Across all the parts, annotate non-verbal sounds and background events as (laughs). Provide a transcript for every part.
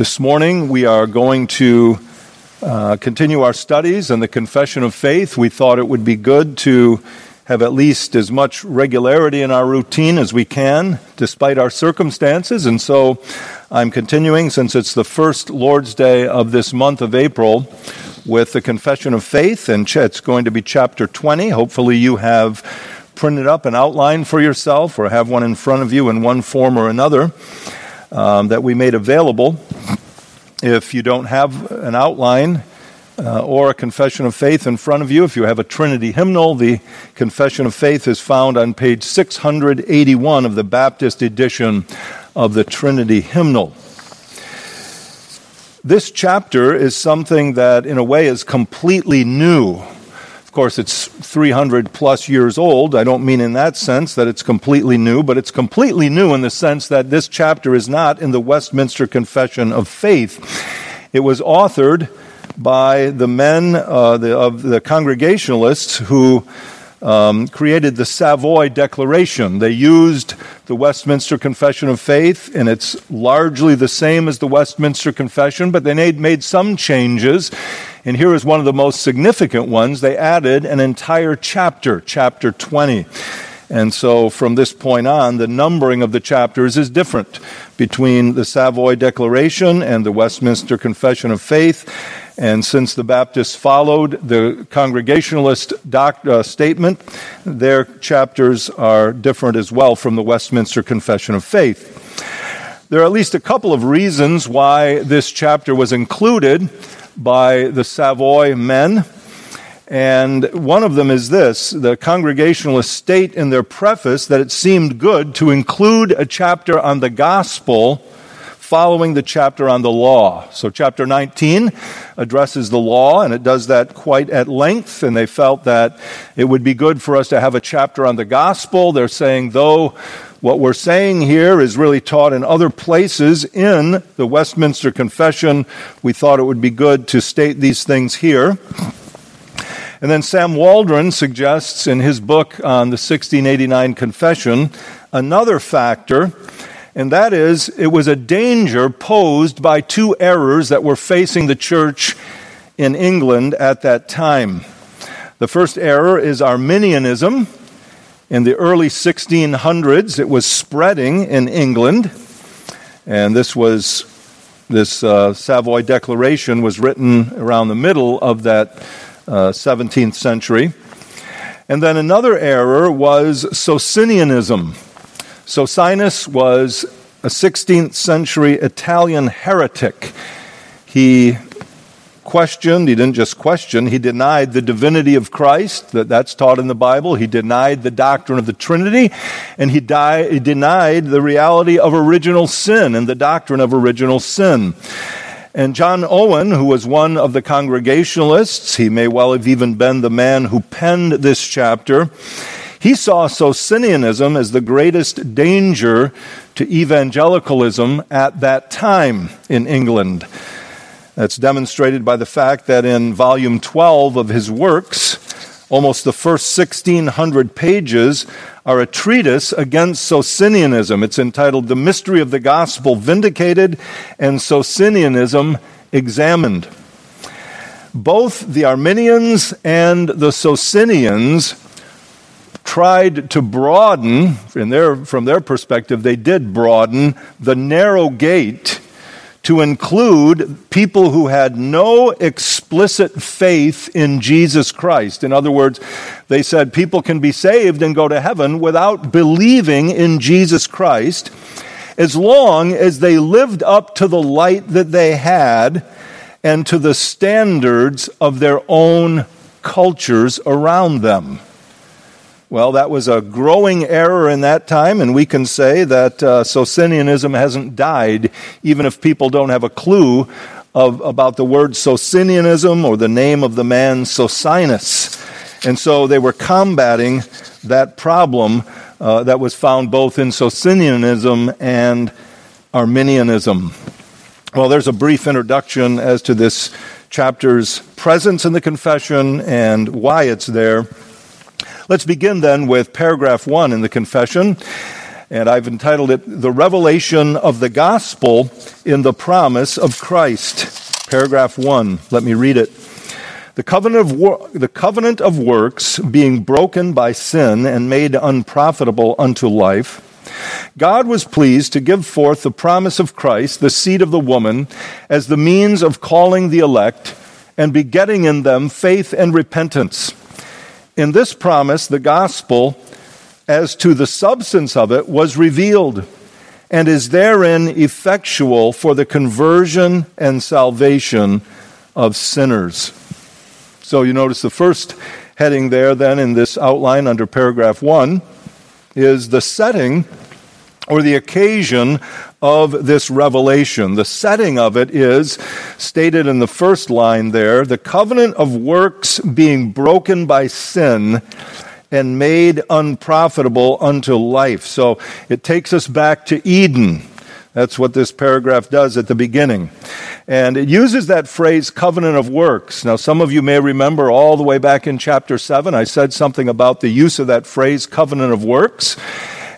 This morning we are going to uh, continue our studies on the confession of faith. We thought it would be good to have at least as much regularity in our routine as we can, despite our circumstances. And so I'm continuing, since it's the first Lord's Day of this month of April, with the confession of faith. And it's going to be chapter 20. Hopefully, you have printed up an outline for yourself or have one in front of you in one form or another um, that we made available. If you don't have an outline uh, or a confession of faith in front of you, if you have a Trinity hymnal, the confession of faith is found on page 681 of the Baptist edition of the Trinity hymnal. This chapter is something that, in a way, is completely new of course, it's 300 plus years old. I don't mean in that sense that it's completely new, but it's completely new in the sense that this chapter is not in the Westminster Confession of Faith. It was authored by the men uh, the, of the Congregationalists who um, created the Savoy Declaration. They used the Westminster Confession of Faith, and it's largely the same as the Westminster Confession, but they made, made some changes. And here is one of the most significant ones. They added an entire chapter, chapter 20. And so from this point on, the numbering of the chapters is different between the Savoy Declaration and the Westminster Confession of Faith. And since the Baptists followed the Congregationalist doc, uh, statement, their chapters are different as well from the Westminster Confession of Faith. There are at least a couple of reasons why this chapter was included by the Savoy men. And one of them is this the Congregationalists state in their preface that it seemed good to include a chapter on the gospel following the chapter on the law. So, chapter 19 addresses the law, and it does that quite at length. And they felt that it would be good for us to have a chapter on the gospel. They're saying, though what we're saying here is really taught in other places in the Westminster Confession, we thought it would be good to state these things here. And then Sam Waldron suggests in his book on the 1689 Confession another factor and that is, it was a danger posed by two errors that were facing the church in England at that time. The first error is Arminianism. In the early 1600s, it was spreading in England, and this was this uh, Savoy Declaration was written around the middle of that uh, 17th century. And then another error was Socinianism. Socinus was a 16th century Italian heretic. He questioned, he didn't just question, he denied the divinity of Christ, that that's taught in the Bible. He denied the doctrine of the Trinity, and he, he denied the reality of original sin and the doctrine of original sin. And John Owen, who was one of the Congregationalists, he may well have even been the man who penned this chapter, he saw Socinianism as the greatest danger to evangelicalism at that time in England. That's demonstrated by the fact that in volume 12 of his works, almost the first 1600 pages are a treatise against Socinianism. It's entitled The Mystery of the Gospel Vindicated and Socinianism Examined. Both the Arminians and the Socinians tried to broaden, their, from their perspective, they did broaden the narrow gate to include people who had no explicit faith in Jesus Christ. In other words, they said people can be saved and go to heaven without believing in Jesus Christ as long as they lived up to the light that they had and to the standards of their own cultures around them. Well, that was a growing error in that time, and we can say that uh, Socinianism hasn't died, even if people don't have a clue of, about the word Socinianism or the name of the man Socinus. And so they were combating that problem uh, that was found both in Socinianism and Arminianism. Well, there's a brief introduction as to this chapter's presence in the confession and why it's there. Let's begin then with paragraph one in the confession. And I've entitled it The Revelation of the Gospel in the Promise of Christ. Paragraph 1. Let me read it. The covenant, wor- the covenant of works being broken by sin and made unprofitable unto life, God was pleased to give forth the promise of Christ, the seed of the woman, as the means of calling the elect and begetting in them faith and repentance. In this promise, the gospel as to the substance of it was revealed and is therein effectual for the conversion and salvation of sinners. So you notice the first heading there, then, in this outline under paragraph one, is the setting or the occasion of this revelation. The setting of it is stated in the first line there the covenant of works being broken by sin and made unprofitable unto life. So it takes us back to Eden. That's what this paragraph does at the beginning. And it uses that phrase, covenant of works. Now, some of you may remember all the way back in chapter 7, I said something about the use of that phrase, covenant of works.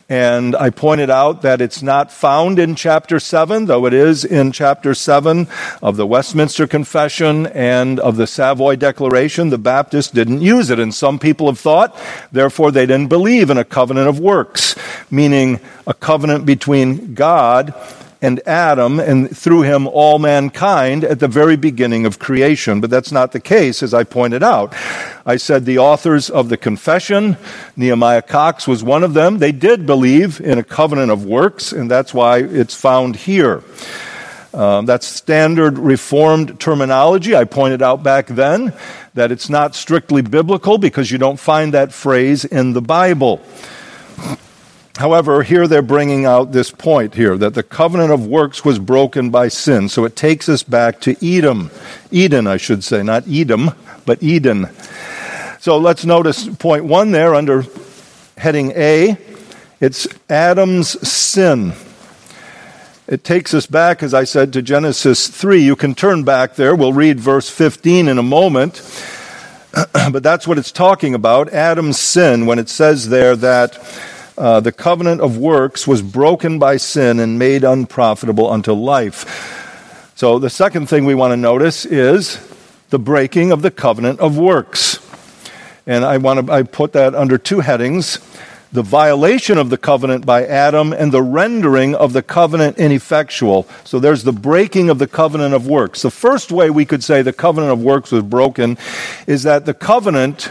And I pointed out that it's not found in chapter 7, though it is in chapter 7 of the Westminster Confession and of the Savoy Declaration. The Baptists didn't use it, and some people have thought, therefore, they didn't believe in a covenant of works, meaning a covenant between God and Adam, and through him all mankind at the very beginning of creation. But that's not the case, as I pointed out. I said the authors of the confession, Nehemiah Cox was one of them, they did believe in a covenant of works, and that's why it's found here. Um, that's standard Reformed terminology. I pointed out back then that it's not strictly biblical because you don't find that phrase in the Bible. However, here they're bringing out this point here that the covenant of works was broken by sin. So it takes us back to Edom. Eden, I should say, not Edom, but Eden. So let's notice point one there under heading A. It's Adam's sin. It takes us back, as I said, to Genesis 3. You can turn back there. We'll read verse 15 in a moment. (clears throat) but that's what it's talking about Adam's sin when it says there that uh, the covenant of works was broken by sin and made unprofitable unto life. So, the second thing we want to notice is the breaking of the covenant of works. And I want to I put that under two headings the violation of the covenant by Adam and the rendering of the covenant ineffectual. So there's the breaking of the covenant of works. The first way we could say the covenant of works was broken is that the covenant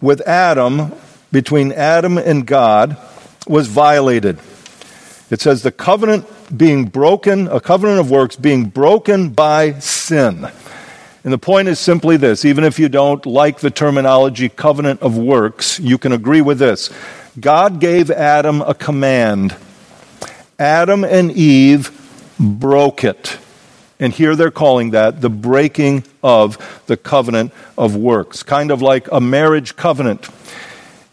with Adam between Adam and God was violated. It says the covenant being broken, a covenant of works being broken by sin. And the point is simply this even if you don't like the terminology covenant of works, you can agree with this. God gave Adam a command. Adam and Eve broke it. And here they're calling that the breaking of the covenant of works, kind of like a marriage covenant.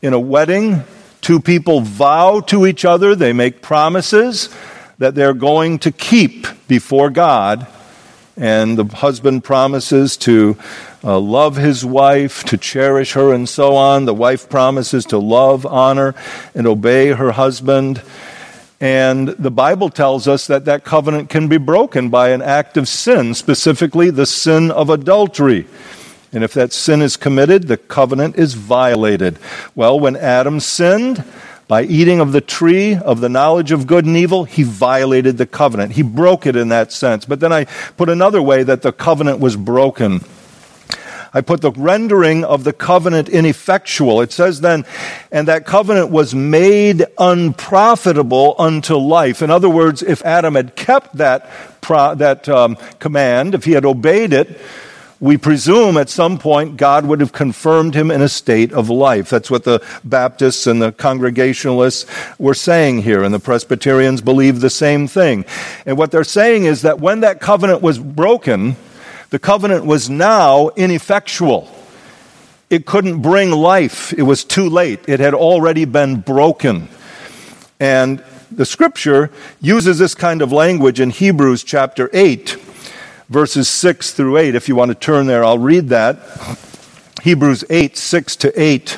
In a wedding, two people vow to each other, they make promises that they're going to keep before God. And the husband promises to uh, love his wife, to cherish her, and so on. The wife promises to love, honor, and obey her husband. And the Bible tells us that that covenant can be broken by an act of sin, specifically the sin of adultery. And if that sin is committed, the covenant is violated. Well, when Adam sinned, by eating of the tree of the knowledge of good and evil, he violated the covenant. He broke it in that sense. But then I put another way that the covenant was broken. I put the rendering of the covenant ineffectual. It says then, and that covenant was made unprofitable unto life. In other words, if Adam had kept that, pro, that um, command, if he had obeyed it, we presume at some point God would have confirmed him in a state of life. That's what the Baptists and the Congregationalists were saying here, and the Presbyterians believe the same thing. And what they're saying is that when that covenant was broken, the covenant was now ineffectual. It couldn't bring life. It was too late. It had already been broken. And the scripture uses this kind of language in Hebrews chapter 8 verses 6 through 8. If you want to turn there, I'll read that. Hebrews 8, 6 to 8.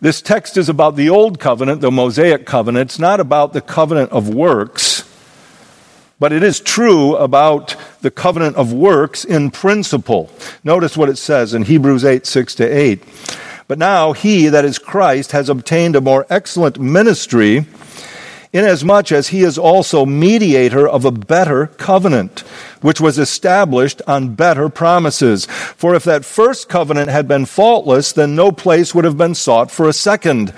This text is about the old covenant, the Mosaic covenant. It's not about the covenant of works, but it is true about the covenant of works in principle. Notice what it says in Hebrews 8 6 to 8. But now he, that is Christ, has obtained a more excellent ministry inasmuch as he is also mediator of a better covenant, which was established on better promises. For if that first covenant had been faultless, then no place would have been sought for a second.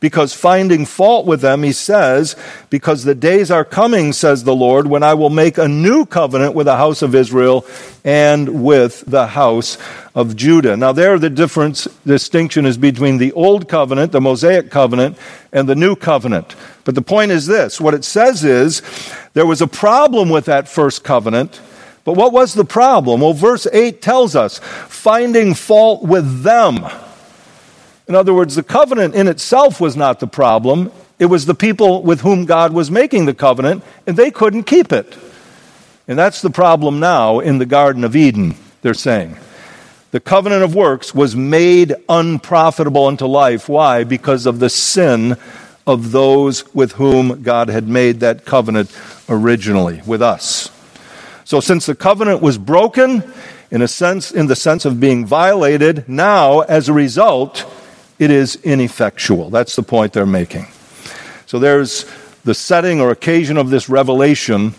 Because finding fault with them, he says, Because the days are coming, says the Lord, when I will make a new covenant with the house of Israel and with the house of Judah. Now, there the difference, distinction is between the old covenant, the Mosaic covenant, and the new covenant. But the point is this what it says is there was a problem with that first covenant. But what was the problem? Well, verse 8 tells us finding fault with them. In other words, the covenant in itself was not the problem. It was the people with whom God was making the covenant, and they couldn't keep it. And that's the problem now in the Garden of Eden, they're saying. The covenant of works was made unprofitable unto life. Why? Because of the sin of those with whom God had made that covenant originally, with us. So, since the covenant was broken, in a sense, in the sense of being violated, now, as a result, it is ineffectual. That's the point they're making. So, there's the setting or occasion of this revelation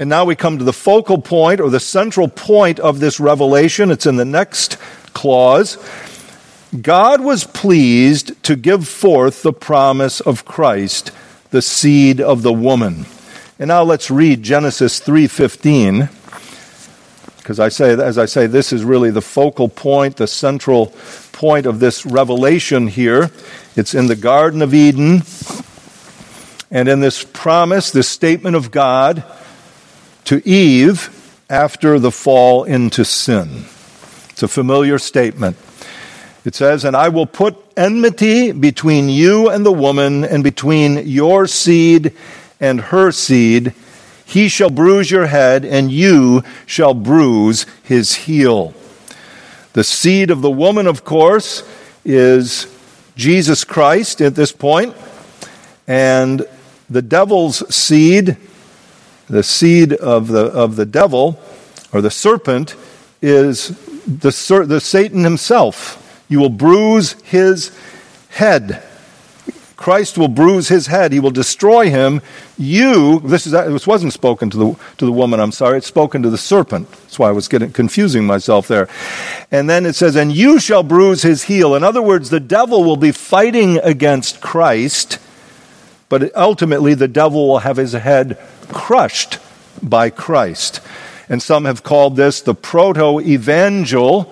and now we come to the focal point or the central point of this revelation. It's in the next clause. God was pleased to give forth the promise of Christ, the seed of the woman. And now let's read Genesis 3:15 because I say as I say this is really the focal point, the central point of this revelation here. It's in the garden of Eden. And in this promise, this statement of God, to Eve after the fall into sin. It's a familiar statement. It says, And I will put enmity between you and the woman, and between your seed and her seed. He shall bruise your head, and you shall bruise his heel. The seed of the woman, of course, is Jesus Christ at this point, and the devil's seed the seed of the, of the devil or the serpent is the, the Satan himself. You will bruise his head. Christ will bruise his head. He will destroy him. You, this, is, this wasn't spoken to the, to the woman, I'm sorry. It's spoken to the serpent. That's why I was getting, confusing myself there. And then it says, and you shall bruise his heel. In other words, the devil will be fighting against Christ, but ultimately the devil will have his head crushed by Christ. And some have called this the proto evangel,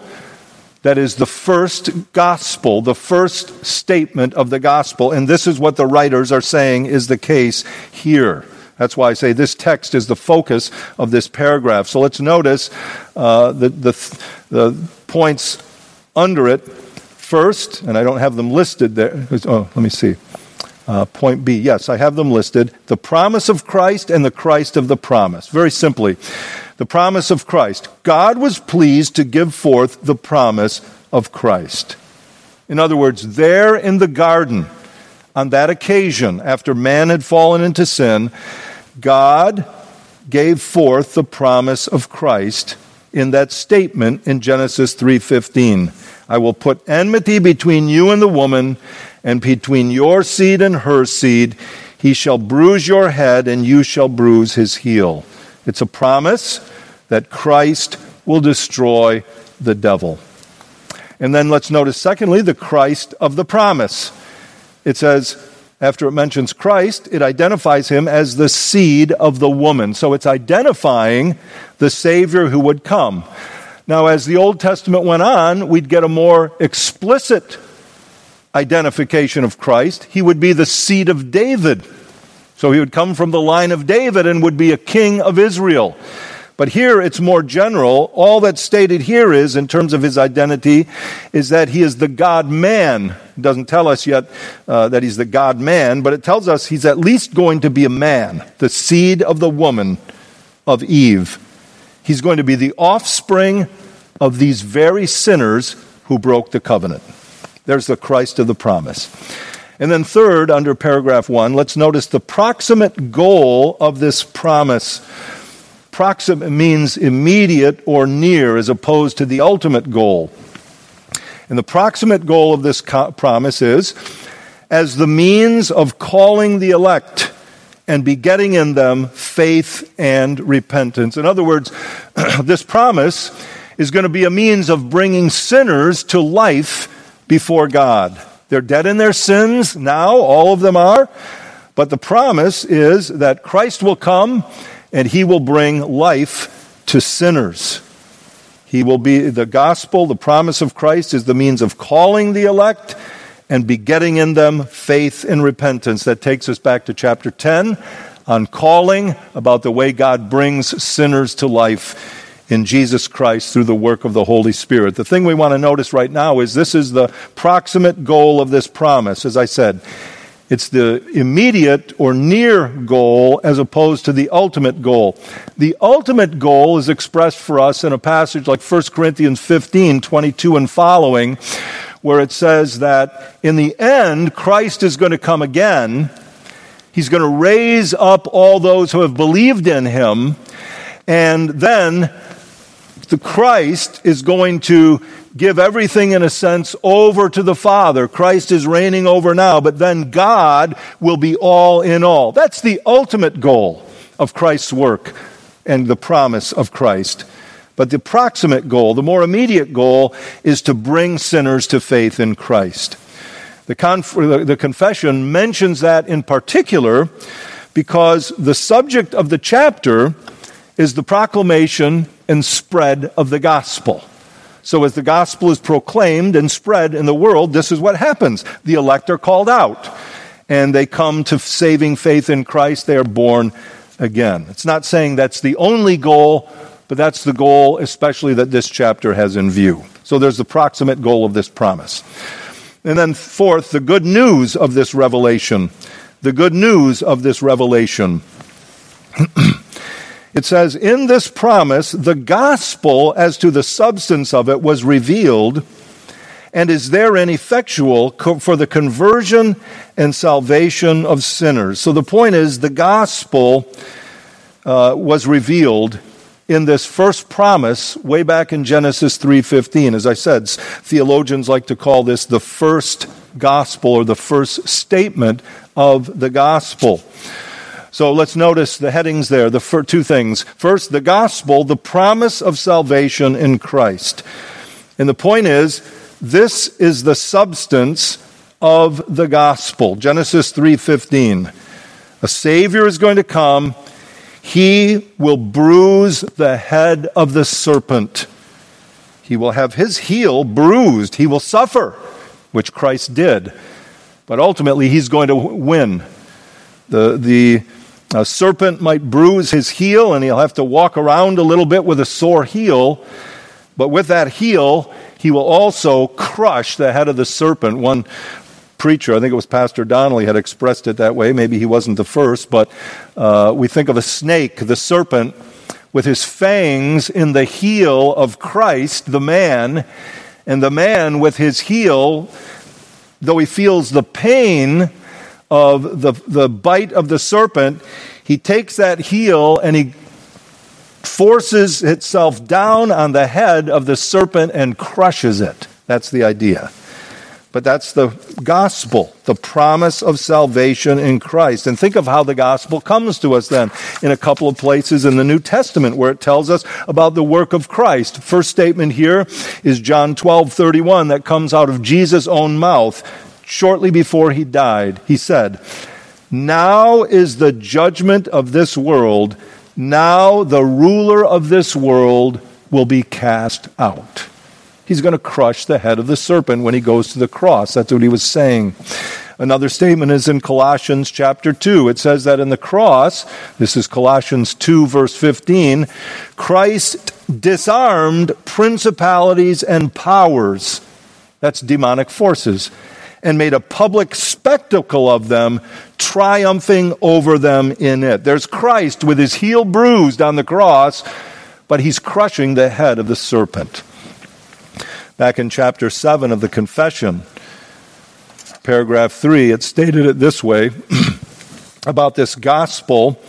that is the first gospel, the first statement of the gospel. And this is what the writers are saying is the case here. That's why I say this text is the focus of this paragraph. So let's notice uh, the, the, the points under it first, and I don't have them listed there. Oh, let me see. Uh, point B, yes, I have them listed. The promise of Christ and the Christ of the promise. Very simply, the promise of Christ. God was pleased to give forth the promise of Christ. In other words, there in the garden, on that occasion, after man had fallen into sin, God gave forth the promise of Christ in that statement in Genesis 3:15. I will put enmity between you and the woman and between your seed and her seed, he shall bruise your head, and you shall bruise his heel. It's a promise that Christ will destroy the devil. And then let's notice, secondly, the Christ of the promise. It says, after it mentions Christ, it identifies him as the seed of the woman. So it's identifying the Savior who would come. Now, as the Old Testament went on, we'd get a more explicit identification of Christ. He would be the seed of David. So he would come from the line of David and would be a king of Israel. But here it's more general. All that's stated here is, in terms of his identity, is that he is the God man. It doesn't tell us yet uh, that he's the God man, but it tells us he's at least going to be a man, the seed of the woman of Eve. He's going to be the offspring of these very sinners who broke the covenant. There's the Christ of the promise. And then, third, under paragraph one, let's notice the proximate goal of this promise. Proximate means immediate or near, as opposed to the ultimate goal. And the proximate goal of this co- promise is as the means of calling the elect and begetting in them faith and repentance. In other words, (clears throat) this promise is going to be a means of bringing sinners to life before God. They're dead in their sins now, all of them are. But the promise is that Christ will come and he will bring life to sinners. He will be the gospel, the promise of Christ is the means of calling the elect and begetting in them faith and repentance. That takes us back to chapter 10 on calling, about the way God brings sinners to life in Jesus Christ through the work of the Holy Spirit. The thing we want to notice right now is this is the proximate goal of this promise. As I said, it's the immediate or near goal as opposed to the ultimate goal. The ultimate goal is expressed for us in a passage like 1 Corinthians 15, 22 and following, where it says that in the end, Christ is going to come again. He's going to raise up all those who have believed in him. And then the Christ is going to give everything in a sense over to the Father. Christ is reigning over now, but then God will be all in all. That's the ultimate goal of Christ's work and the promise of Christ. But the proximate goal, the more immediate goal, is to bring sinners to faith in Christ. The, conf- the confession mentions that in particular because the subject of the chapter is the proclamation and spread of the gospel. So, as the gospel is proclaimed and spread in the world, this is what happens. The elect are called out, and they come to saving faith in Christ. They are born again. It's not saying that's the only goal, but that's the goal, especially that this chapter has in view. So, there's the proximate goal of this promise. And then, fourth, the good news of this revelation. The good news of this revelation. (clears throat) It says, In this promise, the gospel as to the substance of it was revealed and is therein effectual for the conversion and salvation of sinners. So the point is, the gospel uh, was revealed in this first promise way back in Genesis 3:15 as I said theologians like to call this the first gospel or the first statement of the gospel so let's notice the headings there. The two things. First, the gospel, the promise of salvation in Christ. And the point is, this is the substance of the gospel. Genesis 3:15. A savior is going to come. He will bruise the head of the serpent. He will have his heel bruised. He will suffer, which Christ did. But ultimately, he's going to win. The, the a serpent might bruise his heel and he'll have to walk around a little bit with a sore heel. But with that heel, he will also crush the head of the serpent. One preacher, I think it was Pastor Donnelly, had expressed it that way. Maybe he wasn't the first, but uh, we think of a snake, the serpent, with his fangs in the heel of Christ, the man, and the man with his heel, though he feels the pain of the, the bite of the serpent, he takes that heel and he forces itself down on the head of the serpent and crushes it. That's the idea. But that's the gospel, the promise of salvation in Christ. And think of how the gospel comes to us then in a couple of places in the New Testament where it tells us about the work of Christ. First statement here is John 12, 31 that comes out of Jesus' own mouth shortly before he died, he said, Now is the judgment of this world. Now the ruler of this world will be cast out. He's going to crush the head of the serpent when he goes to the cross. That's what he was saying. Another statement is in Colossians chapter 2. It says that in the cross, this is Colossians 2, verse 15, Christ disarmed principalities and powers. That's demonic forces and made a public spectacle of them, triumphing over them in it. There's Christ with his heel bruised on the cross, but he's crushing the head of the serpent. Back in chapter 7 of the confession, paragraph 3. It stated it this way (clears throat) about this gospel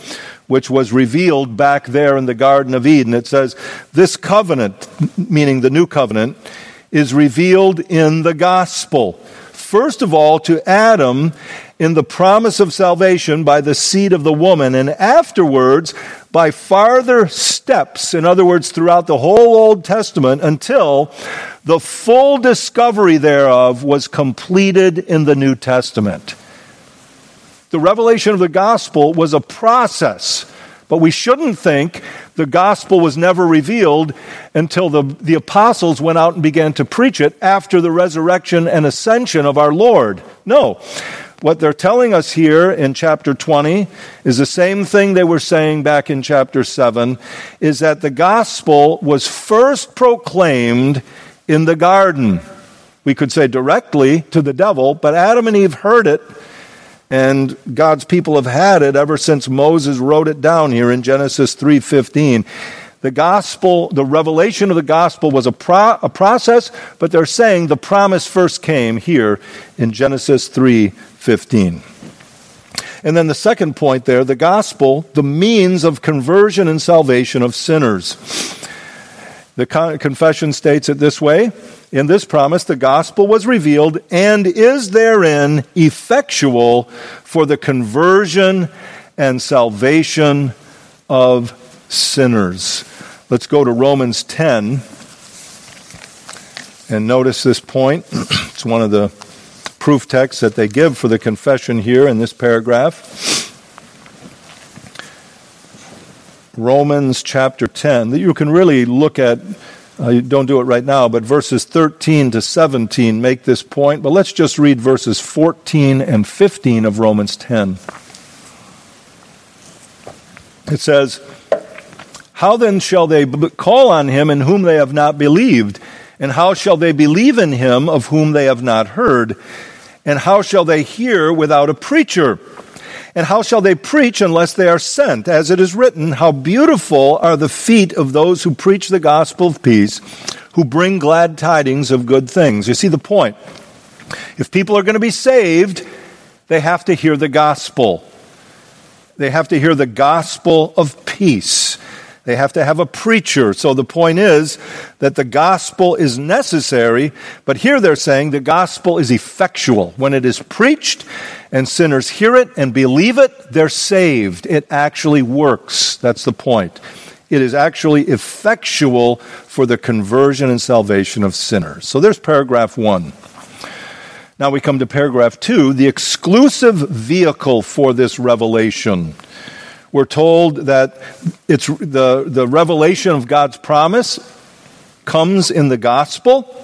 which was revealed back there in the Garden of Eden. It says, This covenant, meaning the new covenant, is revealed in the gospel. First of all, to Adam in the promise of salvation by the seed of the woman, and afterwards by farther steps, in other words, throughout the whole Old Testament until the full discovery thereof was completed in the New Testament. The revelation of the gospel was a process, but we shouldn't think the gospel was never revealed until the, the apostles went out and began to preach it after the resurrection and ascension of our Lord. No. What they're telling us here in chapter 20 is the same thing they were saying back in chapter 7 is that the gospel was first proclaimed in the garden. We could say directly to the devil, but Adam and Eve heard it and God's people have had it ever since Moses wrote it down here in Genesis 3:15. The gospel, the revelation of the gospel was a, pro, a process, but they're saying the promise first came here in Genesis 3:15. And then the second point there, the gospel, the means of conversion and salvation of sinners. The confession states it this way In this promise, the gospel was revealed and is therein effectual for the conversion and salvation of sinners. Let's go to Romans 10 and notice this point. (clears throat) It's one of the proof texts that they give for the confession here in this paragraph. Romans chapter 10, that you can really look at. Uh, don't do it right now, but verses 13 to 17 make this point. But let's just read verses 14 and 15 of Romans 10. It says, How then shall they call on him in whom they have not believed? And how shall they believe in him of whom they have not heard? And how shall they hear without a preacher? And how shall they preach unless they are sent? As it is written, How beautiful are the feet of those who preach the gospel of peace, who bring glad tidings of good things. You see the point. If people are going to be saved, they have to hear the gospel. They have to hear the gospel of peace. They have to have a preacher. So the point is that the gospel is necessary, but here they're saying the gospel is effectual. When it is preached and sinners hear it and believe it, they're saved. It actually works. That's the point. It is actually effectual for the conversion and salvation of sinners. So there's paragraph one. Now we come to paragraph two the exclusive vehicle for this revelation we're told that it's the, the revelation of God's promise comes in the gospel.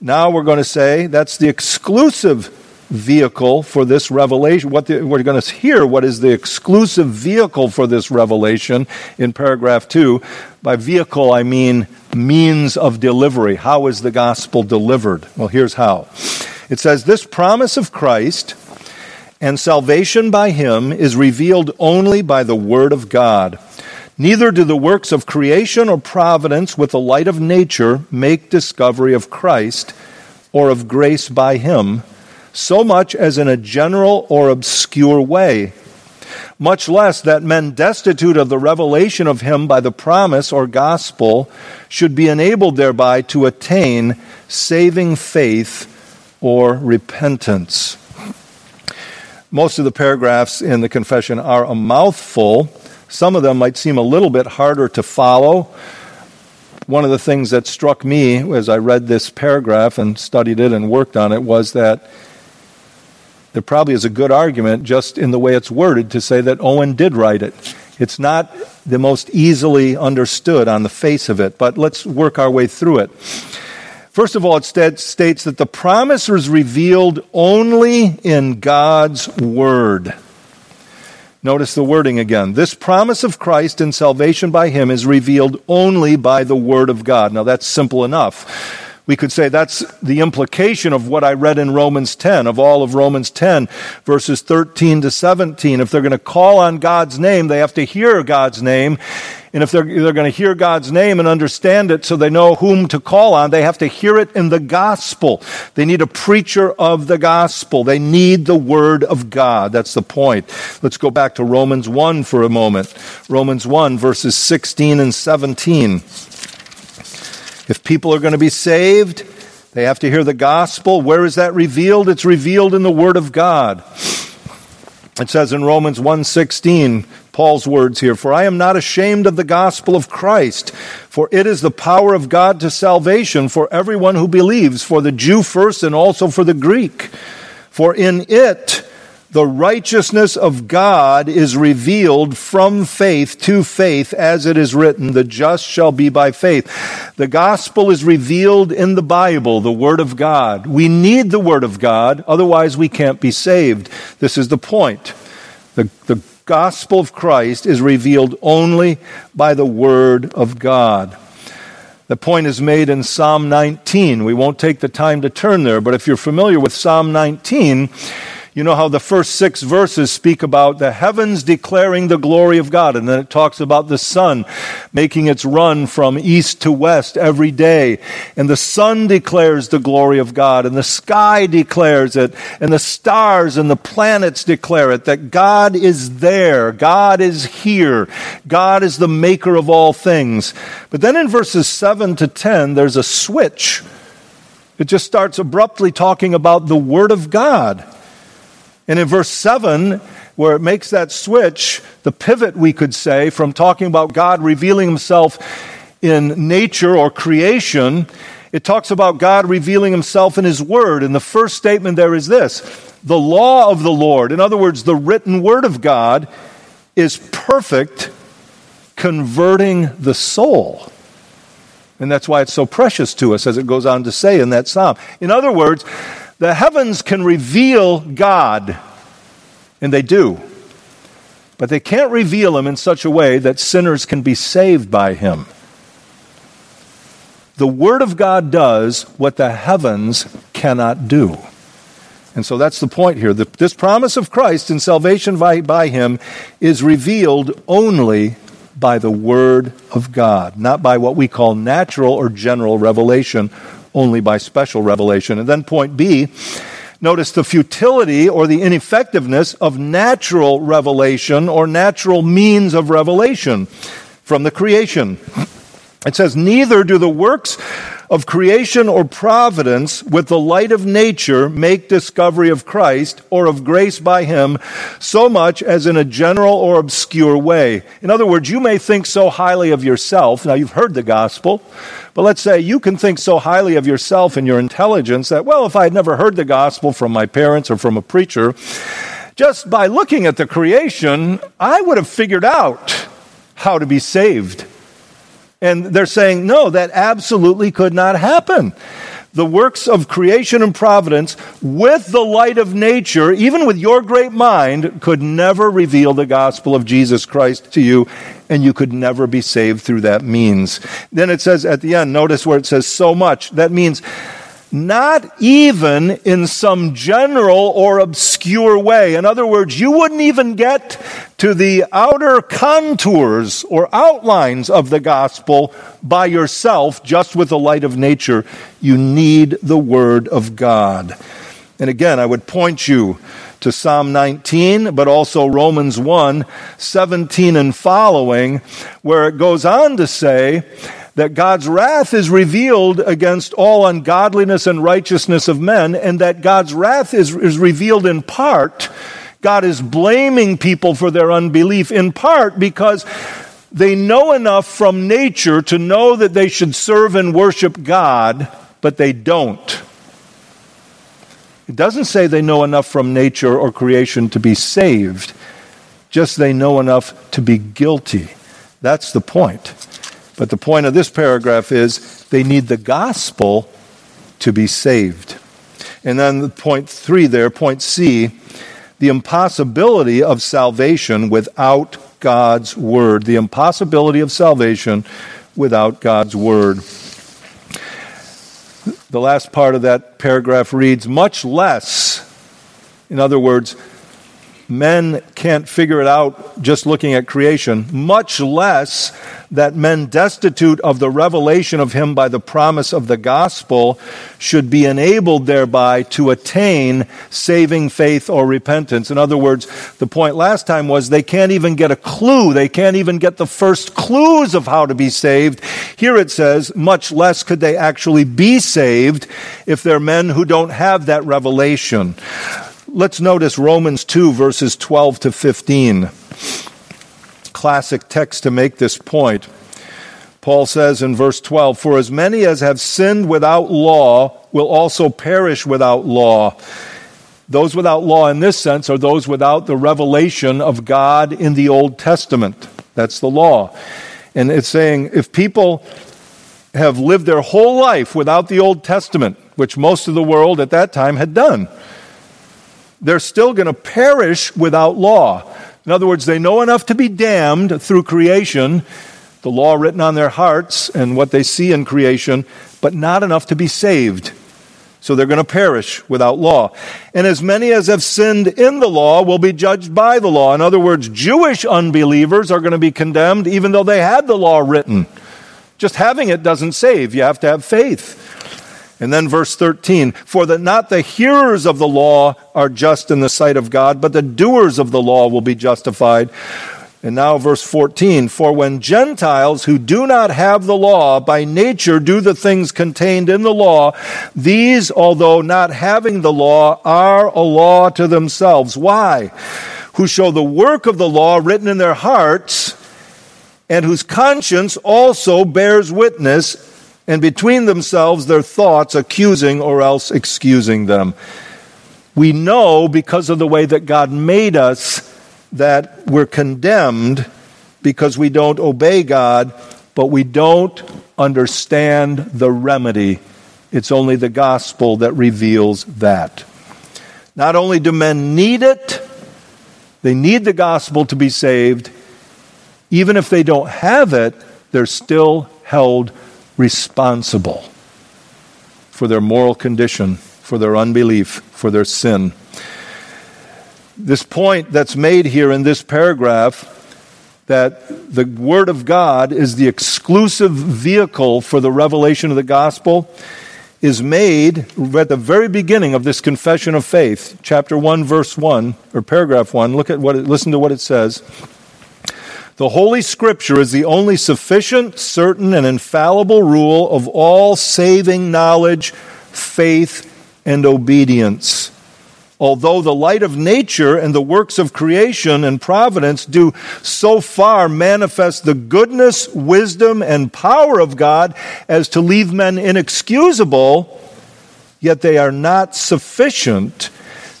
Now we're going to say that's the exclusive vehicle for this revelation. What the, we're going to hear what is the exclusive vehicle for this revelation in paragraph 2. By vehicle, I mean means of delivery. How is the gospel delivered? Well, here's how. It says, This promise of Christ and salvation by him is revealed only by the Word of God. Neither do the works of creation or providence with the light of nature make discovery of Christ or of grace by him, so much as in a general or obscure way. Much less that men destitute of the revelation of him by the promise or gospel should be enabled thereby to attain saving faith or repentance. Most of the paragraphs in the confession are a mouthful. Some of them might seem a little bit harder to follow. One of the things that struck me as I read this paragraph and studied it and worked on it was that there probably is a good argument just in the way it's worded to say that Owen did write it. It's not the most easily understood on the face of it, but let's work our way through it. First of all, it states that the promise was revealed only in God's Word. Notice the wording again. This promise of Christ and salvation by Him is revealed only by the Word of God. Now, that's simple enough. We could say that's the implication of what I read in Romans 10, of all of Romans 10, verses 13 to 17. If they're going to call on God's name, they have to hear God's name And if they're, they're going to hear God's name and understand it so they know whom to call on, they have to hear it in the gospel. They need a preacher of the gospel. They need the word of God. That's the point. Let's go back to Romans 1 for a moment. Romans 1, verses 16 and 17. If people are going to be saved, they have to hear the gospel. Where is that revealed? It's revealed in the word of God. It says in Romans 1:16, Paul's words here, "For I am not ashamed of the gospel of Christ, for it is the power of God to salvation for everyone who believes, for the Jew first and also for the Greek. For in it the righteousness of God is revealed from faith to faith, as it is written, the just shall be by faith. The gospel is revealed in the Bible, the Word of God. We need the Word of God, otherwise, we can't be saved. This is the point. The, the gospel of Christ is revealed only by the Word of God. The point is made in Psalm 19. We won't take the time to turn there, but if you're familiar with Psalm 19, you know how the first six verses speak about the heavens declaring the glory of God, and then it talks about the sun making its run from east to west every day. And the sun declares the glory of God, and the sky declares it, and the stars and the planets declare it that God is there, God is here, God is the maker of all things. But then in verses 7 to 10, there's a switch. It just starts abruptly talking about the Word of God. And in verse 7, where it makes that switch, the pivot, we could say, from talking about God revealing himself in nature or creation, it talks about God revealing himself in his word. And the first statement there is this the law of the Lord, in other words, the written word of God, is perfect, converting the soul. And that's why it's so precious to us, as it goes on to say in that psalm. In other words, the heavens can reveal God, and they do. But they can't reveal him in such a way that sinners can be saved by him. The Word of God does what the heavens cannot do. And so that's the point here. The, this promise of Christ and salvation by, by him is revealed only by the Word of God, not by what we call natural or general revelation only by special revelation. And then point B, notice the futility or the ineffectiveness of natural revelation or natural means of revelation from the creation. It says, Neither do the works of creation or providence with the light of nature make discovery of Christ or of grace by him so much as in a general or obscure way. In other words, you may think so highly of yourself. Now, you've heard the gospel, but let's say you can think so highly of yourself and your intelligence that, well, if I had never heard the gospel from my parents or from a preacher, just by looking at the creation, I would have figured out how to be saved. And they're saying, no, that absolutely could not happen. The works of creation and providence with the light of nature, even with your great mind, could never reveal the gospel of Jesus Christ to you, and you could never be saved through that means. Then it says at the end, notice where it says so much. That means not even in some general or obscure way. In other words, you wouldn't even get to the outer contours or outlines of the gospel by yourself, just with the light of nature. You need the Word of God. And again, I would point you to Psalm 19, but also Romans 1 17 and following, where it goes on to say, that God's wrath is revealed against all ungodliness and righteousness of men, and that God's wrath is, is revealed in part. God is blaming people for their unbelief in part because they know enough from nature to know that they should serve and worship God, but they don't. It doesn't say they know enough from nature or creation to be saved, just they know enough to be guilty. That's the point. But the point of this paragraph is they need the gospel to be saved. And then point three there, point C, the impossibility of salvation without God's word. The impossibility of salvation without God's word. The last part of that paragraph reads, much less, in other words, men can't figure it out just looking at creation, much less that men destitute of the revelation of him by the promise of the gospel should be enabled thereby to attain saving faith or repentance. In other words, the point last time was they can't even get a clue. They can't even get the first clues of how to be saved. Here it says, much less could they actually be saved if they're men who don't have that revelation. Let's notice Romans 2, verses 12 to 15. Classic text to make this point. Paul says in verse 12, For as many as have sinned without law will also perish without law. Those without law in this sense are those without the revelation of God in the Old Testament. That's the law. And it's saying if people have lived their whole life without the Old Testament, which most of the world at that time had done, they're still going to perish without law. In other words, they know enough to be damned through creation, the law written on their hearts and what they see in creation, but not enough to be saved. So they're going to perish without law. And as many as have sinned in the law will be judged by the law. In other words, Jewish unbelievers are going to be condemned even though they had the law written. Just having it doesn't save. You have to have faith. And then verse 13, for that not the hearers of the law are just in the sight of God, but the doers of the law will be justified. And now verse 14, for when Gentiles who do not have the law by nature do the things contained in the law, these, although not having the law, are a law to themselves. Why? Who show the work of the law written in their hearts, and whose conscience also bears witness and between themselves their thoughts accusing or else excusing them. We know because of the way that God made us that we're condemned because we don't obey God, but we don't understand the remedy. It's only the gospel that reveals that. Not only do men need it, they need the gospel to be saved. Even if they don't have it, they're still held responsible for their moral condition, for their unbelief, for their sin. This point that's made here in this paragraph that the Word of God is the exclusive vehicle for the revelation of the gospel is made at the very beginning of this confession of faith, chapter 1, verse 1, or paragraph 1. Look at what it, listen to what it says. The Holy Scripture is the only sufficient, certain, and infallible rule of all saving knowledge, faith, and obedience. Although the light of nature and the works of creation and providence do so far manifest the goodness, wisdom, and power of God as to leave men inexcusable, yet they are not sufficient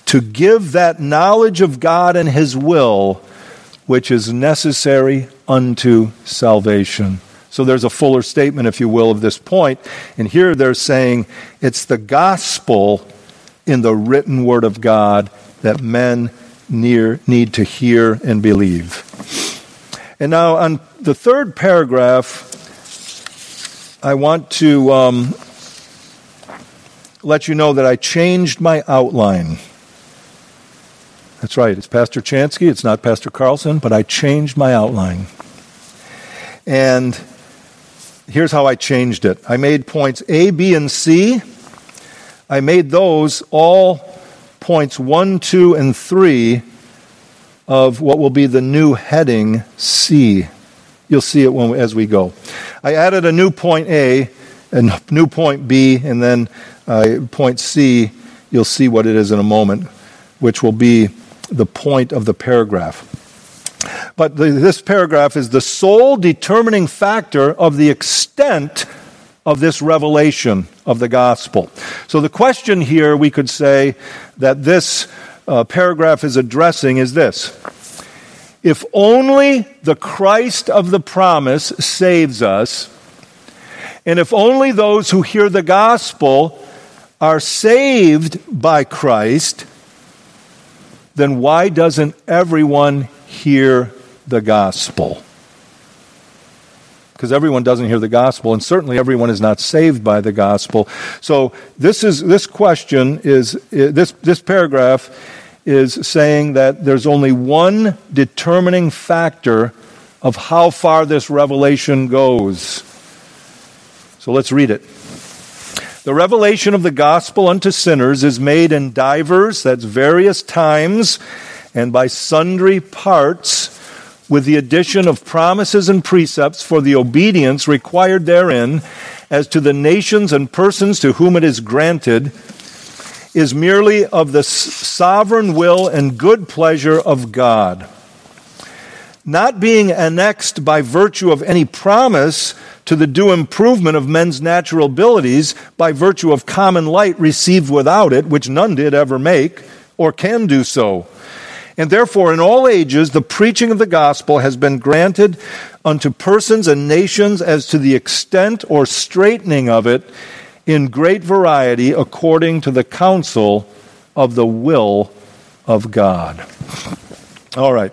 to give that knowledge of God and His will which is necessary unto salvation. So there's a fuller statement, if you will, of this point. And here they're saying it's the gospel in the written word of God that men near, need to hear and believe. And now, on the third paragraph, I want to um, let you know that I changed my outline. That's right. It's Pastor Chanski. It's not Pastor Carlson, but I changed my outline. And here's how I changed it I made points A, B, and C. I made those all points 1, 2, and 3 of what will be the new heading C. You'll see it when, as we go. I added a new point A, a new point B, and then uh, point C. You'll see what it is in a moment, which will be the point of the paragraph. But the, this paragraph is the sole determining factor of the extent of this revelation of the gospel. So the question here we could say that this uh, paragraph is addressing is this. If only the Christ of the promise saves us, and if only those who hear the gospel are saved by Christ, then why doesn't everyone hear the gospel? Because everyone doesn't hear the gospel, and certainly everyone is not saved by the gospel. So this is this question is this this paragraph is saying that there's only one determining factor of how far this revelation goes. So let's read it. The revelation of the gospel unto sinners is made in divers, that's various times, and by sundry parts, with the addition of promises and precepts for the obedience required therein, as to the nations and persons to whom it is granted, is merely of the sovereign will and good pleasure of God. Not being annexed by virtue of any promise to the due improvement of men's natural abilities by virtue of common light received without it, which none did ever make or can do so. And therefore, in all ages, the preaching of the gospel has been granted unto persons and nations as to the extent or straightening of it in great variety according to the counsel of the will of God. All right.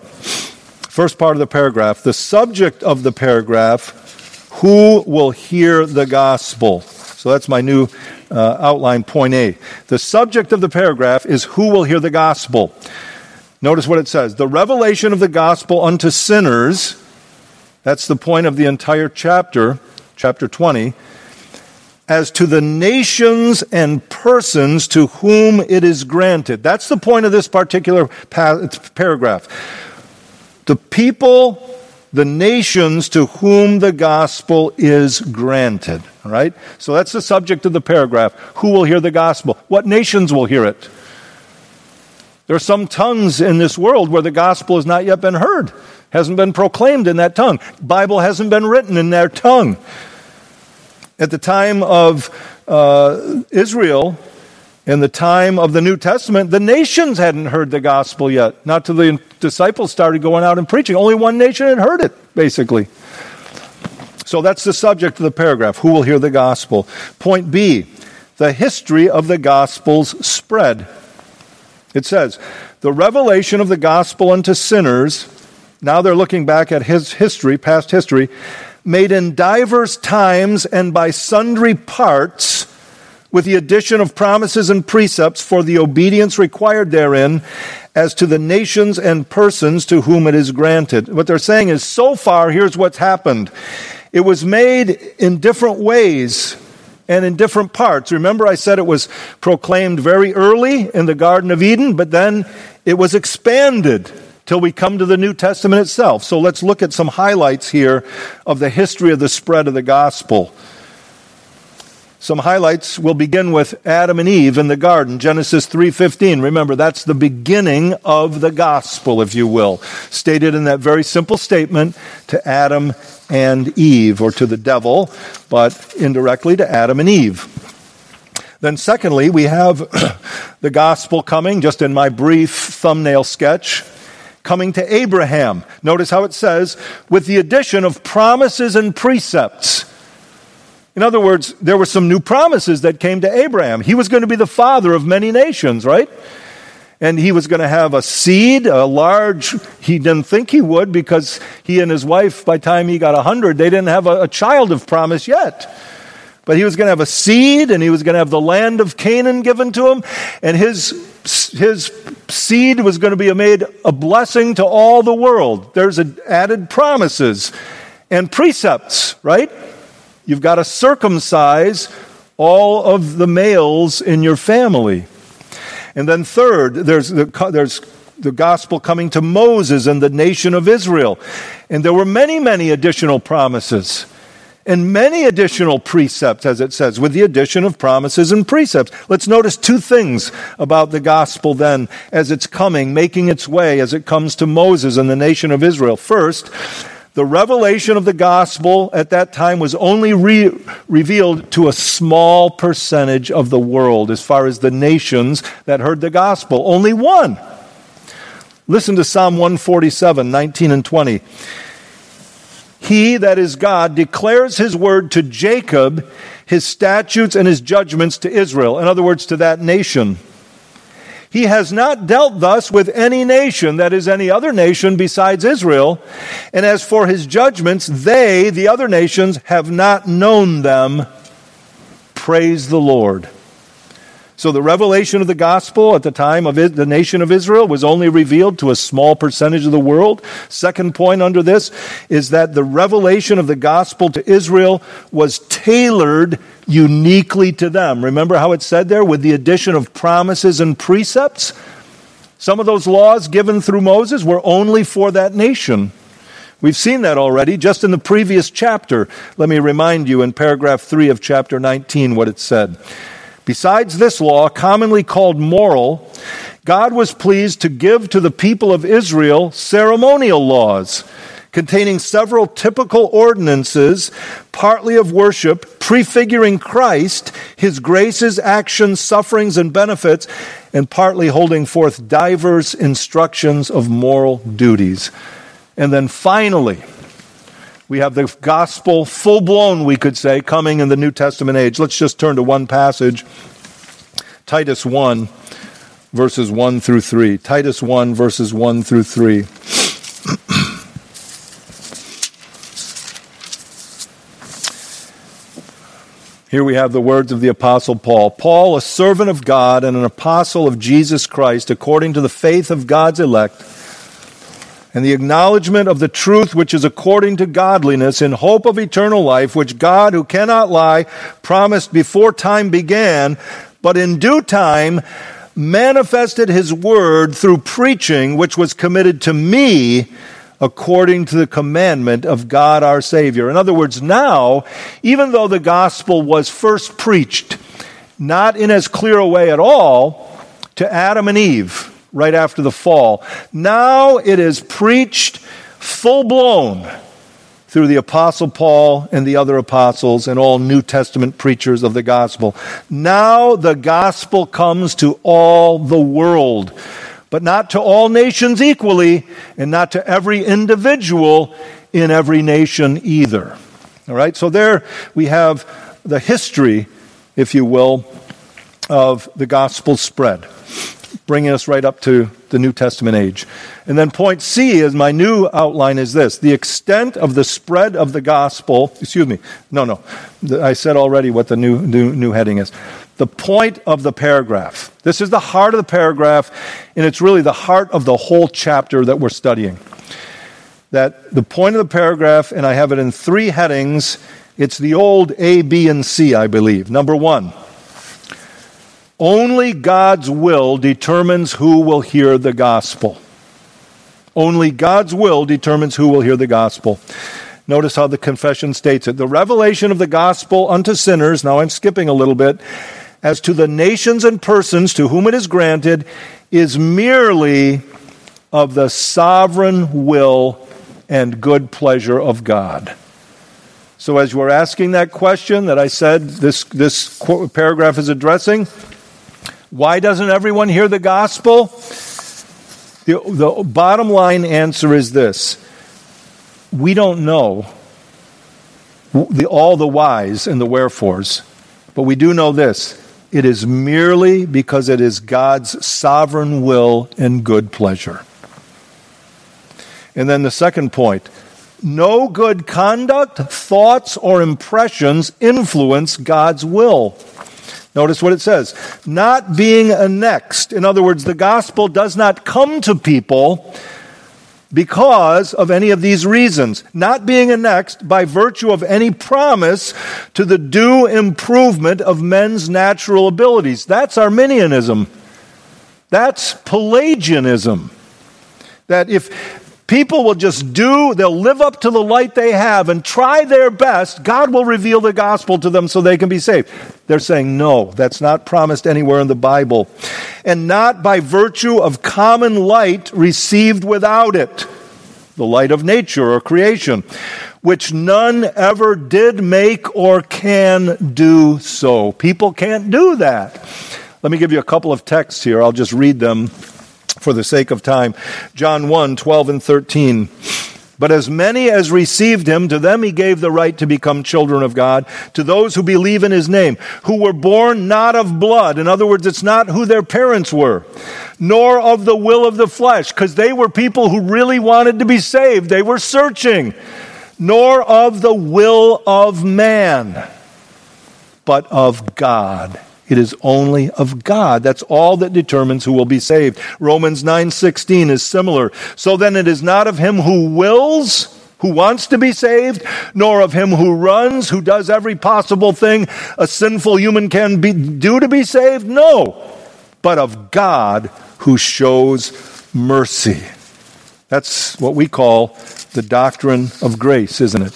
First part of the paragraph. The subject of the paragraph who will hear the gospel? So that's my new uh, outline, point A. The subject of the paragraph is who will hear the gospel. Notice what it says the revelation of the gospel unto sinners. That's the point of the entire chapter, chapter 20 as to the nations and persons to whom it is granted. That's the point of this particular paragraph. The people, the nations to whom the gospel is granted. All right? So that's the subject of the paragraph. Who will hear the gospel? What nations will hear it? There are some tongues in this world where the gospel has not yet been heard, hasn't been proclaimed in that tongue. Bible hasn't been written in their tongue. At the time of uh, Israel, in the time of the New Testament, the nations hadn't heard the gospel yet. Not till the disciples started going out and preaching. Only one nation had heard it, basically. So that's the subject of the paragraph. Who will hear the gospel? Point B the history of the gospel's spread. It says, the revelation of the gospel unto sinners, now they're looking back at his history, past history, made in divers times and by sundry parts, with the addition of promises and precepts for the obedience required therein, as to the nations and persons to whom it is granted. What they're saying is, so far, here's what's happened. It was made in different ways and in different parts. Remember, I said it was proclaimed very early in the Garden of Eden, but then it was expanded till we come to the New Testament itself. So let's look at some highlights here of the history of the spread of the gospel. Some highlights will begin with Adam and Eve in the garden, Genesis 3:15. Remember, that's the beginning of the gospel, if you will, stated in that very simple statement to Adam and Eve or to the devil, but indirectly to Adam and Eve. Then secondly, we have (clears throat) the gospel coming just in my brief thumbnail sketch coming to Abraham. Notice how it says, with the addition of promises and precepts. In other words, there were some new promises that came to Abraham. He was going to be the father of many nations, right? And he was going to have a seed, a large, he didn't think he would because he and his wife, by the time he got 100, they didn't have a, a child of promise yet. But he was going to have a seed and he was going to have the land of Canaan given to him. And his, his seed was going to be made a blessing to all the world. There's added promises and precepts, right? You've got to circumcise all of the males in your family. And then, third, there's the, there's the gospel coming to Moses and the nation of Israel. And there were many, many additional promises and many additional precepts, as it says, with the addition of promises and precepts. Let's notice two things about the gospel then as it's coming, making its way as it comes to Moses and the nation of Israel. First, the revelation of the gospel at that time was only re- revealed to a small percentage of the world as far as the nations that heard the gospel. Only one. Listen to Psalm 147, 19 and 20. He, that is God, declares his word to Jacob, his statutes and his judgments to Israel. In other words, to that nation. He has not dealt thus with any nation, that is, any other nation besides Israel. And as for his judgments, they, the other nations, have not known them. Praise the Lord. So the revelation of the gospel at the time of the nation of Israel was only revealed to a small percentage of the world. Second point under this is that the revelation of the gospel to Israel was tailored uniquely to them. Remember how it said there with the addition of promises and precepts? Some of those laws given through Moses were only for that nation. We've seen that already just in the previous chapter. Let me remind you in paragraph 3 of chapter 19 what it said. Besides this law, commonly called moral, God was pleased to give to the people of Israel ceremonial laws containing several typical ordinances, partly of worship, prefiguring Christ, his graces, actions, sufferings, and benefits, and partly holding forth divers instructions of moral duties. And then finally, we have the gospel full blown, we could say, coming in the New Testament age. Let's just turn to one passage Titus 1, verses 1 through 3. Titus 1, verses 1 through 3. (clears throat) Here we have the words of the Apostle Paul. Paul, a servant of God and an apostle of Jesus Christ, according to the faith of God's elect and the acknowledgement of the truth which is according to godliness in hope of eternal life, which God, who cannot lie, promised before time began, but in due time manifested his word through preaching, which was committed to me according to the commandment of God our Savior. In other words, now, even though the gospel was first preached, not in as clear a way at all, to Adam and Eve, right after the fall. Now it is preached full blown through the Apostle Paul and the other apostles and all New Testament preachers of the gospel. Now the gospel comes to all the world, but not to all nations equally, and not to every individual in every nation either. All right, so there we have the history, if you will, of the gospel spread bringing us right up to the New Testament age. And then point C is my new outline is this the extent of the spread of the gospel. Excuse me. No, no. I said already what the new, new, new heading is. The point of the paragraph. This is the heart of the paragraph, and it's really the heart of the whole chapter that we're studying. That the point of the paragraph, and I have it in three headings, it's the old A, B, and C, I believe. Number one, only God's will determines who will hear the gospel. Only God's will determines who will hear the gospel. Notice how the confession states it. The revelation of the gospel unto sinners, now I'm skipping a little bit, as to the nations and persons to whom it is granted, is merely of the sovereign will and good pleasure of God. So, as you are asking that question that I said this, this paragraph is addressing, why doesn't everyone hear the gospel? The, the bottom line answer is this we don't know the, all the whys and the wherefores, but we do know this it is merely because it is God's sovereign will and good pleasure. And then the second point no good conduct, thoughts, or impressions influence God's will. Notice what it says not being annexed. In other words, the gospel does not come to people because of any of these reasons. Not being annexed by virtue of any promise to the due improvement of men's natural abilities. That's Arminianism. That's Pelagianism. That if people will just do, they'll live up to the light they have and try their best, God will reveal the gospel to them so they can be saved. They're saying, no, that's not promised anywhere in the Bible. And not by virtue of common light received without it, the light of nature or creation, which none ever did make or can do so. People can't do that. Let me give you a couple of texts here. I'll just read them for the sake of time. John 1 12 and 13. But as many as received him, to them he gave the right to become children of God, to those who believe in his name, who were born not of blood. In other words, it's not who their parents were, nor of the will of the flesh, because they were people who really wanted to be saved. They were searching, nor of the will of man, but of God. It is only of God. That's all that determines who will be saved. Romans 9:16 is similar. So then it is not of him who wills who wants to be saved, nor of him who runs, who does every possible thing a sinful human can be, do to be saved. No, but of God who shows mercy. That's what we call the doctrine of grace, isn't it?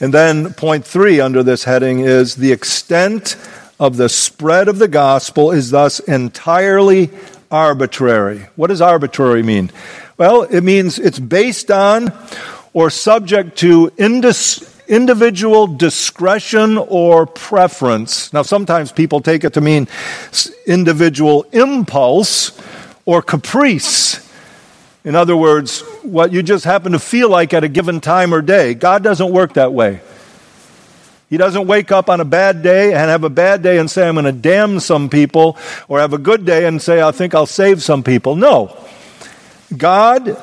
And then point three under this heading is the extent of the spread of the gospel is thus entirely arbitrary. What does arbitrary mean? Well, it means it's based on or subject to indis- individual discretion or preference. Now, sometimes people take it to mean individual impulse or caprice. In other words, what you just happen to feel like at a given time or day. God doesn't work that way. He doesn't wake up on a bad day and have a bad day and say, I'm going to damn some people, or have a good day and say, I think I'll save some people. No. God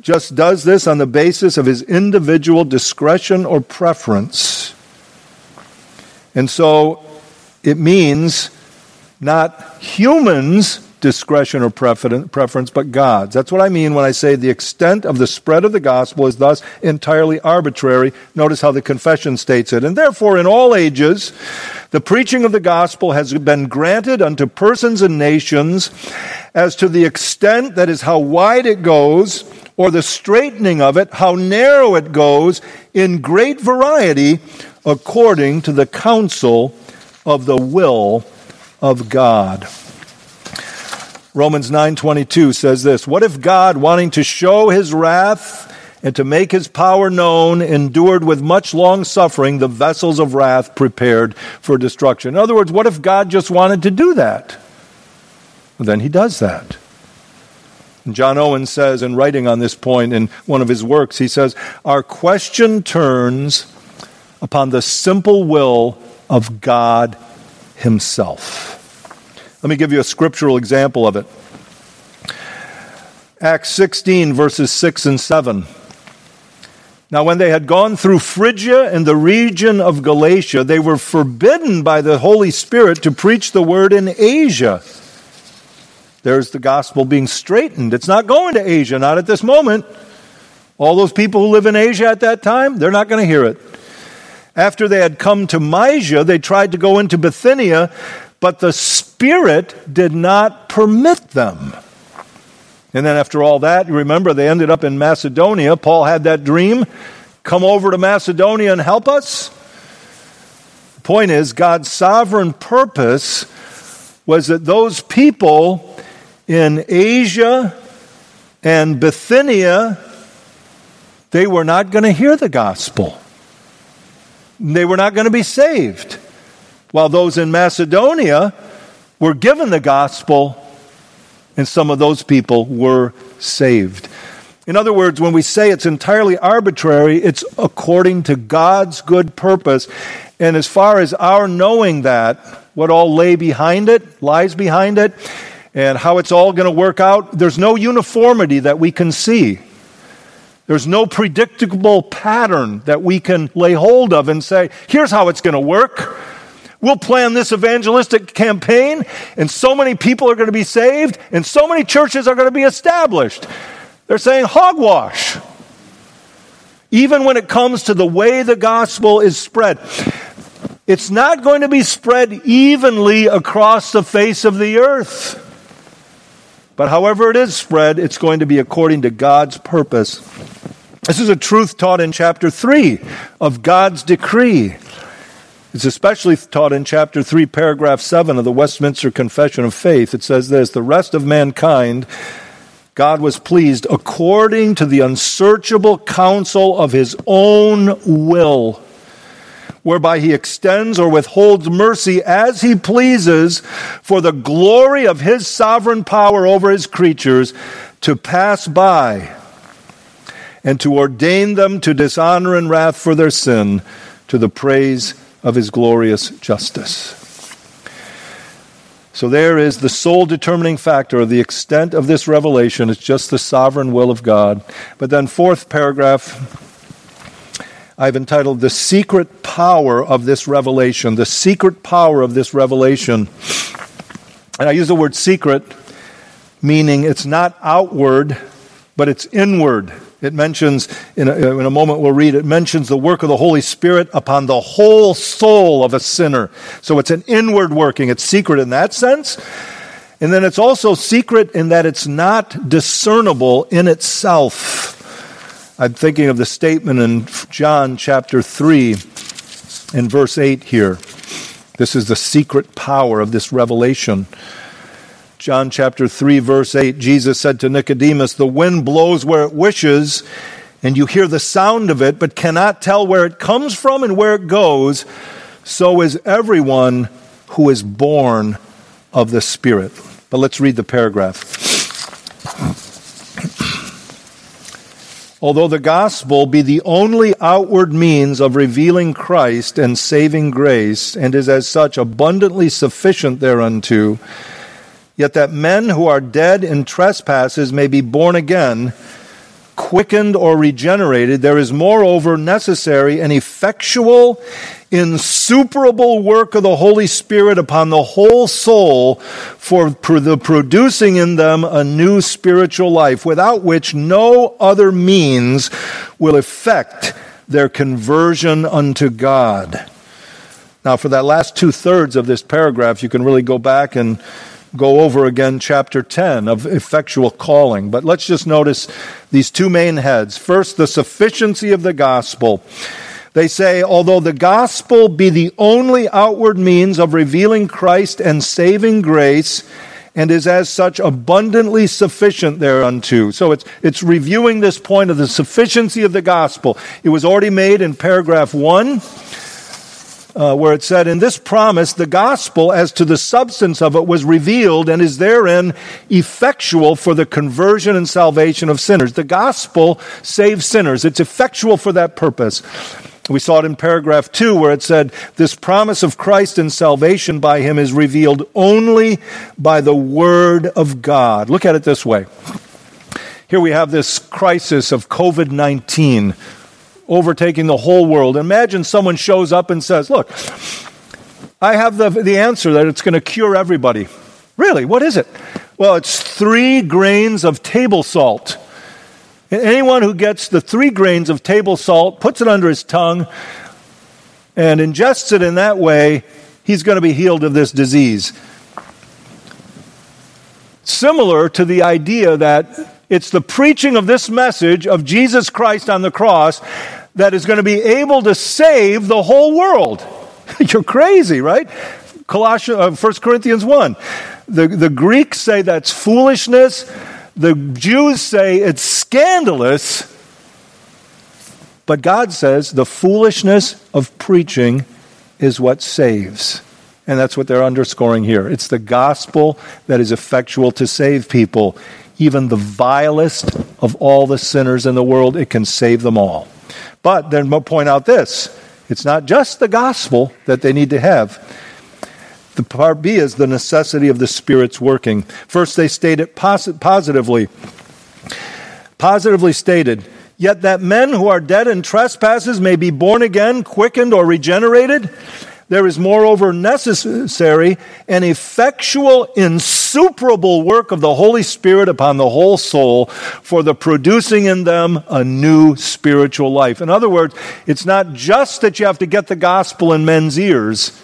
just does this on the basis of his individual discretion or preference. And so it means not humans' discretion or preference, but God's. That's what I mean when I say the extent of the spread of the gospel is thus entirely arbitrary. Notice how the confession states it. And therefore, in all ages, the preaching of the gospel has been granted unto persons and nations as to the extent, that is, how wide it goes, or the straightening of it, how narrow it goes, in great variety, according to the counsel of the will of God. Romans 9:22 says this, "What if God, wanting to show his wrath and to make his power known, endured with much long suffering the vessels of wrath prepared for destruction?" In other words, what if God just wanted to do that? well, then he does that. And John Owen says, in writing on this point in one of his works, he says, Our question turns upon the simple will of God Himself. Let me give you a scriptural example of it. Acts 16, verses 6 and 7. Now, when they had gone through Phrygia and the region of Galatia, they were forbidden by the Holy Spirit to preach the word in Asia there's the gospel being straightened. It's not going to Asia, not at this moment. All those people who live in Asia at that time, they're not going to hear it. After they had come to Mysia, they tried to go into Bithynia, but the Spirit did not permit them. And then after all that, you remember they ended up in Macedonia. Paul had that dream come over to Macedonia and help us. The point is, God's sovereign purpose was that those people in Asia and Bithynia, they were not going to hear the gospel. They were not going to be saved. While those in Macedonia were given the gospel, and some of those people were saved. In other words, when we say it's entirely arbitrary, it's according to God's good purpose. And as far as our knowing that, what all lay behind it, lies behind it, and how it's all going to work out, there's no uniformity that we can see. There's no predictable pattern that we can lay hold of and say, here's how it's going to work. We'll plan this evangelistic campaign, and so many people are going to be saved, and so many churches are going to be established. They're saying hogwash. Even when it comes to the way the gospel is spread, it's not going to be spread evenly across the face of the earth. But however it is spread, it's going to be according to God's purpose. This is a truth taught in chapter 3 of God's decree. It's especially taught in chapter 3, paragraph 7 of the Westminster Confession of Faith. It says this The rest of mankind, God was pleased according to the unsearchable counsel of his own will whereby he extends or withholds mercy as he pleases for the glory of his sovereign power over his creatures to pass by and to ordain them to dishonor and wrath for their sin to the praise of his glorious justice. So there is the sole determining factor of the extent of this revelation. It's just the sovereign will of God. But then, fourth paragraph, I've entitled The Secret power of this revelation, the secret power of this revelation. And I use the word secret, meaning it's not outward, but it's inward. It mentions, in a, uh, in a, moment we'll read, it mentions the work of the Holy Spirit upon the whole soul of a sinner. So it's an inward working. It's secret in that sense. And then it's also secret in that it's not discernible in itself. I'm thinking of the statement in John chapter 3 in verse 8 here. This is the secret power of this revelation. John chapter 3, verse 8, Jesus said to Nicodemus, The wind blows where it wishes, and you hear the sound of it, but cannot tell where it comes from and where it goes. So is everyone who is born of the Spirit. But let's read the paragraph. Although the gospel be the only outward means of revealing Christ and saving grace, and is as such abundantly sufficient thereunto, yet that men who are dead in trespasses may be born again, quickened or regenerated, there is moreover necessary an effectual, insuperable work of the Holy Spirit upon the whole soul for the producing in them a new spiritual life, without which no other means will effect their conversion unto God. Now, for that last two thirds of this paragraph, you can really go back and go over again chapter 10 of effectual calling. But let's just notice these two main heads. First, the sufficiency of the gospel. They say, although the gospel be the only outward means of revealing Christ and saving grace, and is as such abundantly sufficient thereunto. So it's, it's reviewing this point of the sufficiency of the gospel. It was already made in paragraph one uh, where it said, In this promise, the gospel as to the substance of it was revealed and is therein effectual for the conversion and salvation of sinners. The gospel saves sinners, it's effectual for that purpose. We saw it in paragraph two where it said, This promise of Christ and salvation by him is revealed only by the word of God. Look at it this way. Here we have this crisis of COVID 19 overtaking the whole world. Imagine someone shows up and says, Look, I have the, the answer that it's going to cure everybody. Really? What is it? Well, it's three grains of table salt. And anyone who gets the three grains of table salt, puts it under his tongue, and ingests it in that way, he's going to be healed of this disease. Similar to the idea that it's the preaching of this message of Jesus Christ on the cross that is going to be able to save the whole world. (laughs) You're crazy, right? Colossians, uh, 1 Corinthians 1. The, the Greeks say that's foolishness. The Jews say it's scandalous. But God says the foolishness of preaching is what saves. And that's what they're underscoring here. It's the gospel that is effectual to save people even the vilest of all the sinners in the world, it can save them all. But then we'll point out this it's not just the gospel that they need to have. The part B is the necessity of the Spirit's working. First, they state it posit- positively. Positively stated, yet that men who are dead in trespasses may be born again, quickened, or regenerated there is moreover necessary an effectual, insuperable work of the Holy Spirit upon the whole soul for the producing in them a new spiritual life. In other words, it's not just that you have to get the gospel in men's ears.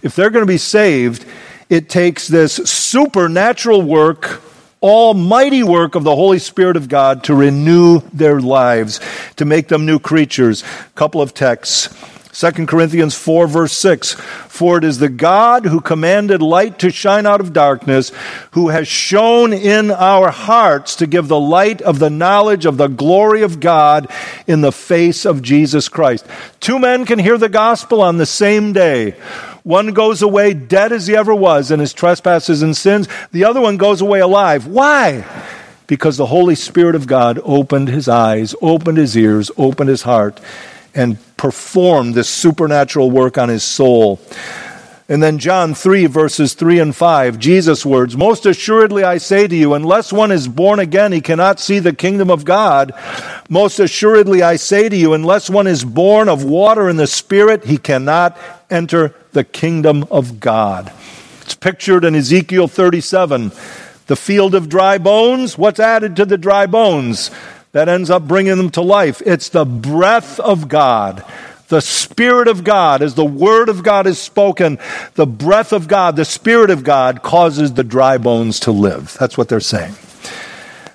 If they're going to be saved, it takes this supernatural work almighty work of the Holy Spirit of God to renew their lives, to make them new creatures. A couple of texts. 2 Corinthians 4, verse 6 For it is the God who commanded light to shine out of darkness, who has shone in our hearts to give the light of the knowledge of the glory of God in the face of Jesus Christ. Two men can hear the gospel on the same day. One goes away dead as he ever was in his trespasses and sins, the other one goes away alive. Why? Because the Holy Spirit of God opened his eyes, opened his ears, opened his heart and perform this supernatural work on his soul. And then John 3, verses 3 and 5, Jesus' words Most assuredly I say to you, unless one is born again, he cannot see the kingdom of God. Most assuredly I say to you, unless one is born of water and the Spirit, he cannot enter the kingdom of God. It's pictured in Ezekiel 37. The field of dry bones, what's added to the dry bones? That ends up bringing them to life. It's the breath of God the Spirit of God, as the Word of God is spoken, the breath of God, the Spirit of God causes the dry bones to live. That's what they're saying.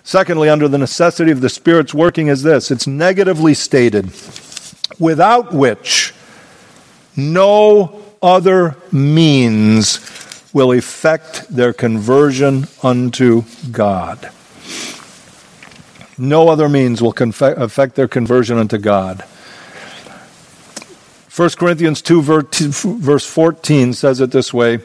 Secondly, under the necessity of the Spirit's working, is this it's negatively stated, without which no other means will effect their conversion unto God. No other means will affect their conversion unto God. 1 Corinthians 2, verse 14 says it this way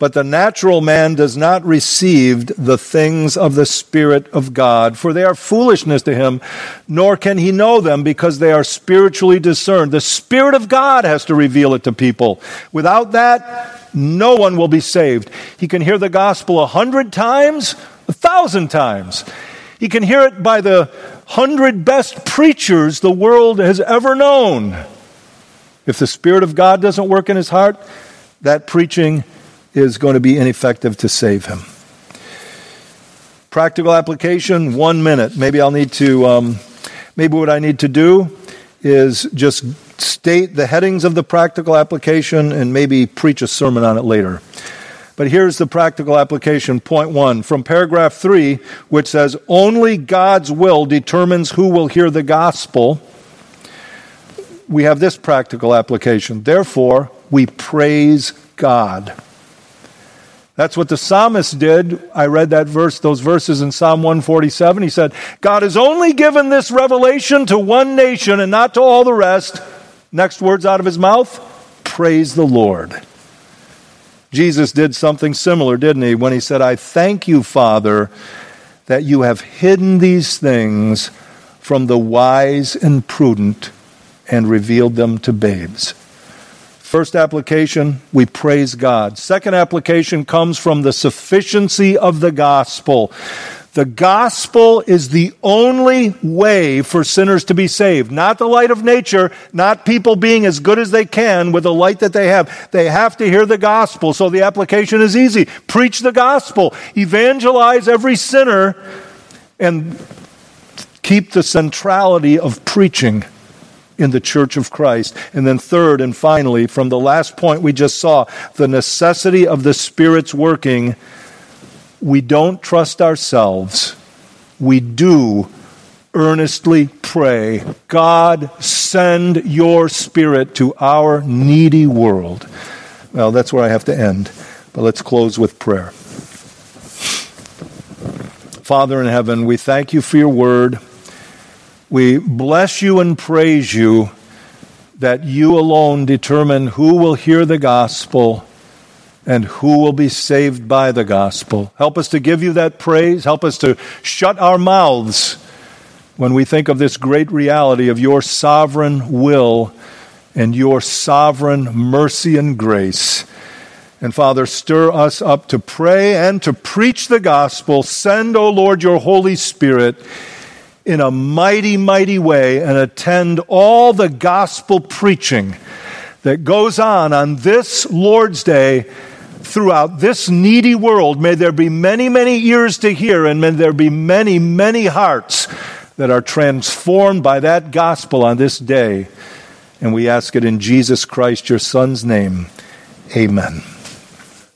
But the natural man does not receive the things of the Spirit of God, for they are foolishness to him, nor can he know them because they are spiritually discerned. The Spirit of God has to reveal it to people. Without that, no one will be saved. He can hear the gospel a hundred times, a thousand times. He can hear it by the hundred best preachers the world has ever known. If the Spirit of God doesn't work in his heart, that preaching is going to be ineffective to save him. Practical application, one minute. Maybe I'll need to, um, maybe what I need to do is just state the headings of the practical application and maybe preach a sermon on it later. But here's the practical application. Point one from paragraph three, which says, Only God's will determines who will hear the gospel we have this practical application. Therefore, we praise God. That's what the psalmist did. I read that verse, those verses in Psalm 147. He said, God has only given this revelation to one nation and not to all the rest. Next words out of his mouth praise the Lord. Jesus did something similar, didn't he? When he said, I thank you, Father, that you have hidden these things from the wise and prudent and revealed them to babes. First application, we praise God. Second application comes from the sufficiency of the gospel. The gospel is the only way for sinners to be saved. Not the light of nature, not people being as good as they can with the light that they have. They have to hear the gospel. So the application is easy. Preach the gospel. Evangelize every sinner and keep the centrality of preaching in the church of Christ. And then, third and finally, from the last point we just saw, the necessity of the Spirit's working, we don't trust ourselves. We do earnestly pray God, send your Spirit to our needy world. Well, that's where I have to end, but let's close with prayer. Father in heaven, we thank you for your word. We bless you and praise you that you alone determine who will hear the gospel and who will be saved by the gospel. Help us to give you that praise. Help us to shut our mouths when we think of this great reality of your sovereign will and your sovereign mercy and grace. And Father, stir us up to pray and to preach the gospel. Send, O Lord, your Holy Spirit in a mighty, mighty way and attend all the gospel preaching that goes on on this Lord's Day throughout this needy world. May there be many, many ears to hear, and may there be many, many hearts that are transformed by that gospel on this day. And we ask it in Jesus Christ, your Son's name. Amen.